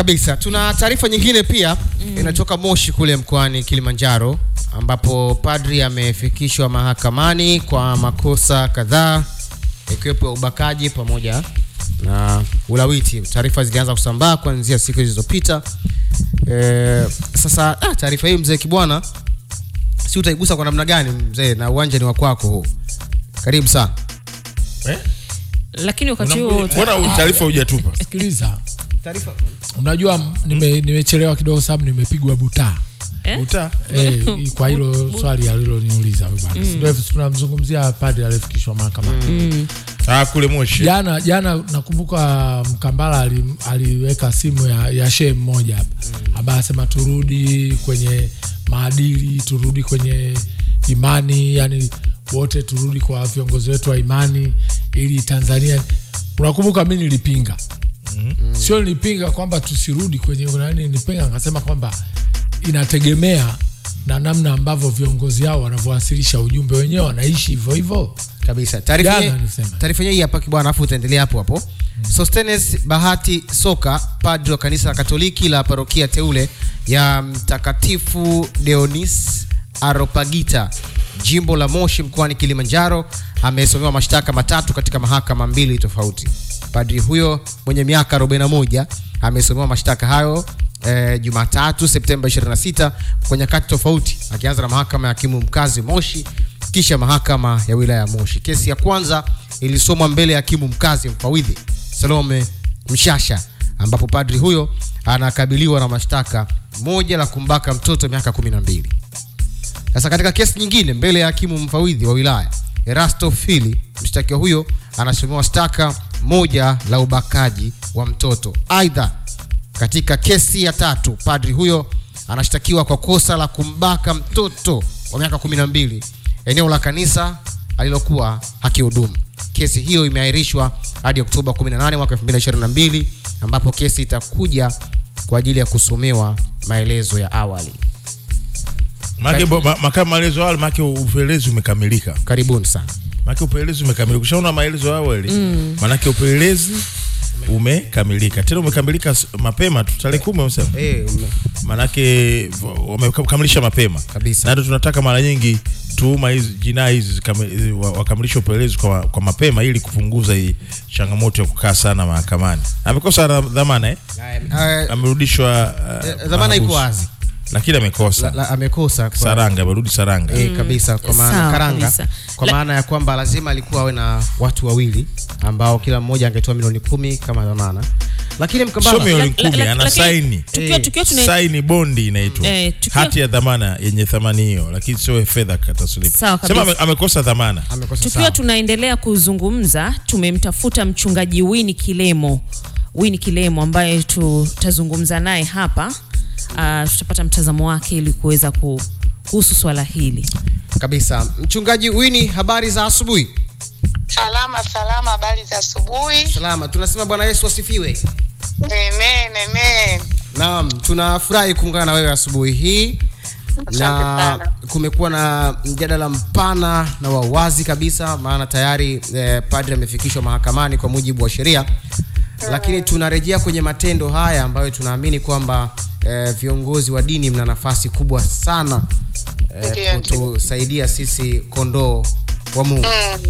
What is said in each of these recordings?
Kabisa. Tuna taarifa nyingine pia mm. inatoka Moshi kule mkoani Kilimanjaro ambapo padri amefikishwa mahakamani kwa makosa kadhaa ikiwepo ubakaji pamoja na ulawiti. Taarifa zilianza kusambaa kuanzia siku zilizopita. E, sasa ah, taarifa hii mzee Kibwana, si utaigusa kwa namna gani mzee, na uwanja ni wa kwako huu. Karibu sana. Eh? lakini wakati huo taarifa hujatupa? Sikiliza, Taarifa unajua nime- nimechelewa kidogo sababu nimepigwa butaa eh? Uta. eh, kwa hilo swali aliloniuliza. Ndio tunamzungumzia padri aliyefikishwa mahakamani. Ah, kule Moshi. Jana jana nakumbuka Mkambala ali, aliweka simu ya, ya shehe mmoja hapa ambaye asema turudi kwenye maadili, turudi kwenye imani, yani wote turudi kwa viongozi wetu wa imani ili Tanzania. Unakumbuka mi nilipinga sio nilipinga kwamba tusirudi kwenye nani, nilipinga nikasema kwamba inategemea na namna ambavyo viongozi hao wanavyowasilisha ujumbe, wenyewe wanaishi hivyo hivyo. kabisa. Taarifa hii hapa kibwana, afu utaendelea hapo hapo. Sostenes Bahati Soka, padri wa kanisa la Katoliki la parokia teule ya Mtakatifu Deonis Aropagita, jimbo la Moshi mkoani Kilimanjaro, amesomewa mashtaka matatu katika mahakama mbili tofauti. Padri huyo mwenye miaka 41 amesomewa mashtaka hayo e, Jumatatu Septemba 26 kwa nyakati tofauti, akianza na mahakama ya hakimu mkazi Moshi kisha mahakama ya wilaya ya Moshi. Kesi ya kwanza ilisomwa mbele ya hakimu mkazi mfawidhi Salome Mshasha, ambapo padri huyo anakabiliwa na mashtaka moja la kumbaka mtoto miaka 12. Sasa katika kesi nyingine mbele ya hakimu mfawidhi wa wilaya Erasto Fili, mshtakiwa huyo anasomewa shtaka moja la ubakaji wa mtoto. Aidha, katika kesi ya tatu padri huyo anashtakiwa kwa kosa la kumbaka mtoto wa miaka 12 eneo la kanisa alilokuwa akihudumu. Kesi hiyo imeahirishwa hadi Oktoba 18 mwaka 2022 ambapo kesi itakuja kwa ajili ya kusomewa maelezo ya awali. Maelezo make upelelezi umekamilika. Karibuni sana. Make upelelezi umekamilika. Ushaona maelezo awali. manake upelelezi umekamilika. Tena umekamilika mapema tu tarehe 10 umesema. Eh, ume- Manake wamekamilisha mapema. Kabisa. Na ndio tunataka mara nyingi tuhuma hizi jinai hizi wakamilishe upelelezi kwa, kwa mapema ili kupunguza hii changamoto ya kukaa sana mahakamani. Amekosa dhamana eh? eh, Amerudishwa uh, eh, dhamana iko wazi. Lakini amekosa. La- la- amekosa kwa- Saranga amerudi Saranga. e, kabisa kwa maana Sawa karanga kabisa. kwa maana ya kwamba lazima alikuwa awe na watu wawili ambao kila mmoja angetoa milioni kumi kama dhamana, lakini Sio milioni kumi, ana saini tukiwa tukiwa tuna saini bondi inaitwa e, hati ya dhamana yenye thamani hiyo, lakini sio fedha kataslipu. Sema ame, amekosa dhamana. amekosa tukiwa sawa. tunaendelea kuzungumza, tumemtafuta mchungaji Wini Kilemo, Wini Kilemo ambaye tutazungumza naye hapa. Uh, tutapata mtazamo wake ili kuweza ku, kuhusu swala hili. kabisa. Mchungaji Wini, habari za asubuhi. Salama salama, habari za asubuhi. Salama, tunasema Bwana Yesu asifiwe. Amen, amen. Naam, tunafurahi kuungana na wewe asubuhi hii na kumekuwa na mjadala mpana na wa wazi kabisa, maana tayari eh, padri amefikishwa mahakamani kwa mujibu wa sheria, lakini tunarejea kwenye matendo haya ambayo tunaamini kwamba eh, viongozi wa dini mna nafasi kubwa sana eh, kutusaidia sisi kondoo wa Mungu. Mm,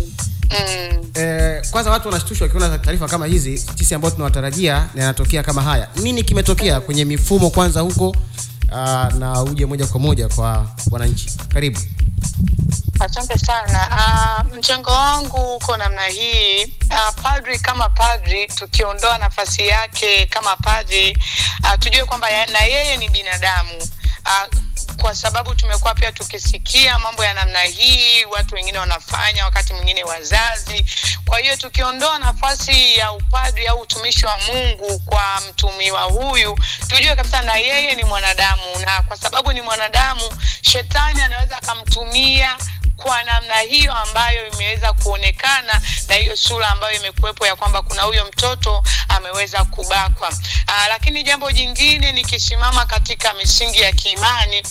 mm. Eh, kwanza watu wanashtushwa wakiona taarifa kama hizi, sisi ambao tunawatarajia na yanatokea kama haya. Nini kimetokea kwenye mifumo kwanza huko, ah, na uje moja kwa moja kwa wananchi? Karibu. Asante sana. Uh, mchango wangu uko namna hii. Uh, padri kama padri, tukiondoa nafasi yake kama padri, uh, tujue kwamba na yeye ni binadamu uh, kwa sababu tumekuwa pia tukisikia mambo ya namna hii, watu wengine wanafanya, wakati mwingine wazazi. Kwa hiyo tukiondoa nafasi ya upadri au utumishi wa Mungu kwa mtumiwa huyu, tujue kabisa na yeye ni mwanadamu, na kwa sababu ni mwanadamu, shetani anaweza akamtumia kwa namna hiyo ambayo imeweza kuonekana na hiyo sura ambayo imekuwepo ya kwamba kuna huyo mtoto ameweza kubakwa. Aa, lakini jambo jingine nikisimama katika misingi ya kiimani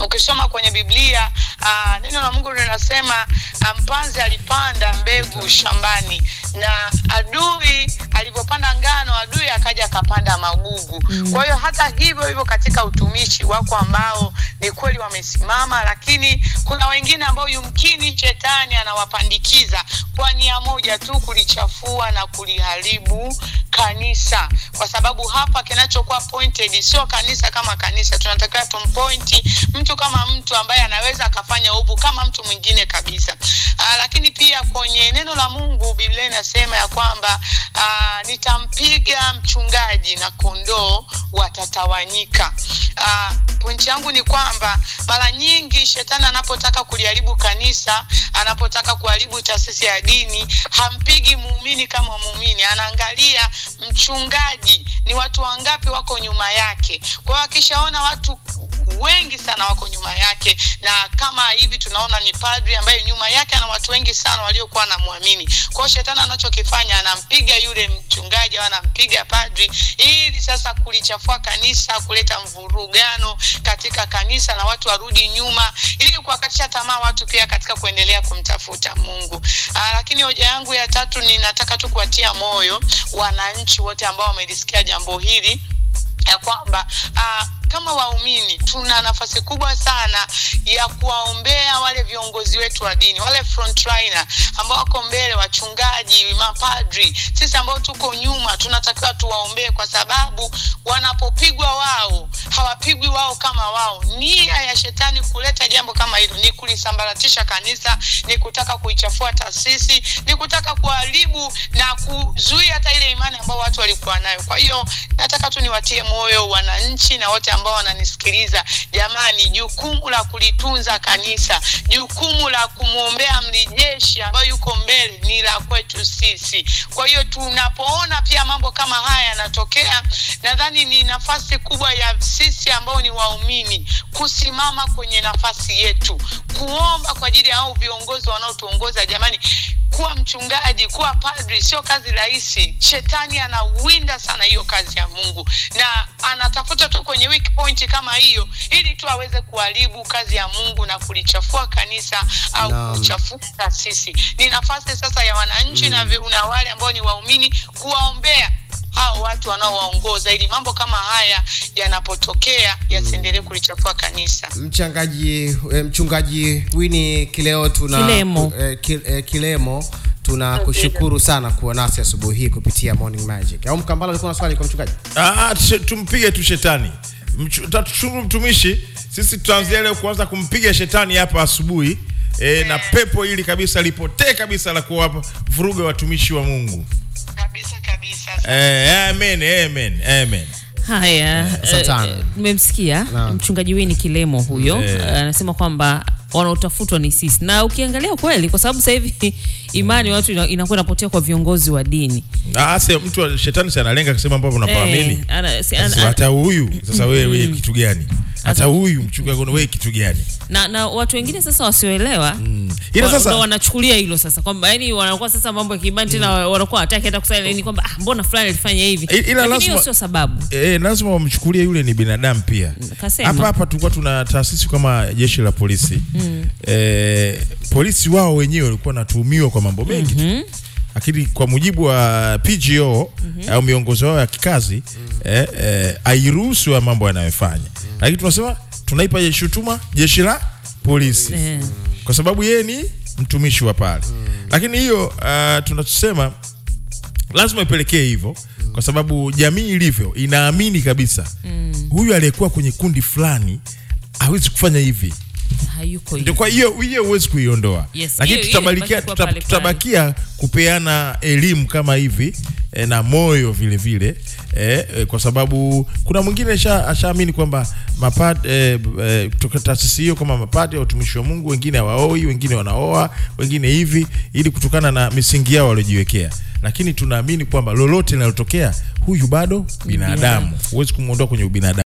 ukisoma kwenye Biblia uh, neno la Mungu linasema uh, mpanzi alipanda mbegu shambani. Na adui alivyopanda ngano adui akaja akapanda magugu. Kwa hiyo hata hivyo hivyo katika utumishi wako ambao ni kweli wamesimama lakini kuna wengine ambao yumkini shetani anawapandikiza kwa nia moja tu kulichafua na kuliharibu kanisa. Kwa sababu hapa kinachokuwa pointed sio kanisa kama kanisa. Tunatakiwa tumpointi mtu kama mtu ambaye anaweza akafanya ubu kama mtu mwingine kabisa. Aa, lakini pia kwenye neno la mungu biblia inasema ya kwamba aa, nitampiga mchungaji na kondoo watatawanyika. Aa, pointi yangu ni kwamba mara nyingi shetani anapotaka kuliharibu kanisa anapotaka kuharibu taasisi ya dini hampigi muumini kama muumini. Anaangalia mchungaji ni watu wangapi wako nyuma yake. Kwa hiyo akishaona watu wengi sana wako nyuma yake. Na kama hivi tunaona ni padri ambaye nyuma yake ana watu wengi sana waliokuwa anamwamini kwao shetani anachokifanya anampiga yule mchungaji au anampiga padri ili sasa kulichafua kanisa kuleta mvurugano katika kanisa na watu warudi nyuma ili kuwakatisha tamaa watu pia katika kuendelea kumtafuta mungu. Aa, lakini hoja yangu ya tatu ninataka tu kuwatia moyo wananchi wote ambao wamelisikia jambo hili ya kwamba uh, kama waumini tuna nafasi kubwa sana ya kuwaombea wale viongozi wetu wa dini wale frontliner ambao wako mbele wachungaji mapadri. Sisi ambao tuko nyuma tunatakiwa tuwaombee kwa sababu wanapopigwa wao hawapigwi wao kama wao. Nia ya shetani kuleta jambo kama hilo ni kulisambaratisha kanisa ni kutaka kuichafua taasisi ni kutaka kuharibu na kuzuia hata ile imani ambao watu walikuwa nayo. Kwa hiyo nataka tu niwatie moyo wananchi na wote ambao wananisikiliza. Jamani jukumu la kulitunza kanisa jukumu la kumwombea mlijeshi ambayo yuko mbele ni la kwetu sisi. Kwa hiyo tunapoona pia mambo kama haya yanatokea nadhani ni nafasi kubwa ya sisi ambao ni waumini kusimama kwenye nafasi yetu kuomba kwa ajili ya hao viongozi wanaotuongoza. Jamani kuwa mchungaji kuwa padri sio kazi rahisi. Shetani anawinda sana hiyo kazi ya mungu na anatafuta tu kwenye weak point kama hiyo ili tu aweze kuharibu kazi ya mungu na kulichafua kanisa au no. kuchafua taasisi ni nafasi sasa ya wananchi na, na wale ambao ni waumini kuwaombea hao watu wanaowaongoza ili mambo kama haya yanapotokea yasiendelee kulichafua kanisa. Mchangaji eh, mchungaji wini kileo tuna Kilemo. eh, eh, kilemo tunakushukuru sana kuwa nasi asubuhi hii kupitia morning magic. Au mkambala ulikuwa na swali kwa mchungaji? Ah, tumpige tu shetani. Mchu- tatushukuru mtumishi. Sisi tutaanzia leo kuanza kumpiga shetani hapa asubuhi. E, na pepo hili kabisa lipotee kabisa la kuwapa vuruga watumishi wa mungu kabisa e, amen, amen, amen. Haya, sana. eh, nimemsikia mchungaji Winnie Kilemo huyo anasema yeah. anasema kwamba wanaotafutwa ni sisi, na ukiangalia kweli, kwa sababu sasa hivi imani watu inakuwa inapotea kwa viongozi wa dini Ah, sasa mtu shetani si analenga kusema ambavyo unapaamini. Eh, ana- si- ana- Sasa hata huyu sasa wewe wewe kitu gani hata huyu mchungaji wewe kitu gani? Na, na watu wengine sasa wasioelewa Ila wa- sasa- wanachukulia hilo sasa kwamba yani wanakuwa sasa mambo ya kibani tena wanakuwa hataki hata kusema ni kwamba ah, mbona fulani alifanya hivi, ila lazima- sio sababu. eh, lazima wamchukulie yule ni binadamu pia. Kasema. Hapa hapa tulikuwa tuna taasisi kama jeshi la polisi. Mm. e, polisi wao wenyewe walikuwa natuhumiwa kwa mambo mengi tu. Lakini kwa mujibu wa PGO au miongozo yao ya kikazi eh, eh, airuhusu mambo yanayofanya, lakini tunasema tunaipa shutuma jeshi la polisi. Eh. kwa sababu yeye ni mtumishi wa pale, lakini hiyo uh, tunachosema lazima ipelekee hivyo kwa sababu jamii ilivyo inaamini kabisa. Huyu aliyekuwa kwenye kundi fulani hawezi kufanya hivi Hayuko kwa hiyo hiyo huwezi kuiondoa. Yes, lakini hiyo- hiyo tutabarikia inabaki kuwa tuta, pale pale. tutabakia kupeana elimu kama hivi e, na moyo vile vile e, e, kwa sababu kuna mwingine asha- ashaamini kwamba mapad e, e, kutoka taasisi hiyo kama mapadi ya utumishi wa Mungu wengine hawaoi wengine wanaoa wengine hivi ili kutokana na misingi yao waliojiwekea. Lakini tunaamini kwamba lolote linalotokea huyu bado binadamu. Huwezi kumwondoa kwenye ubinadamu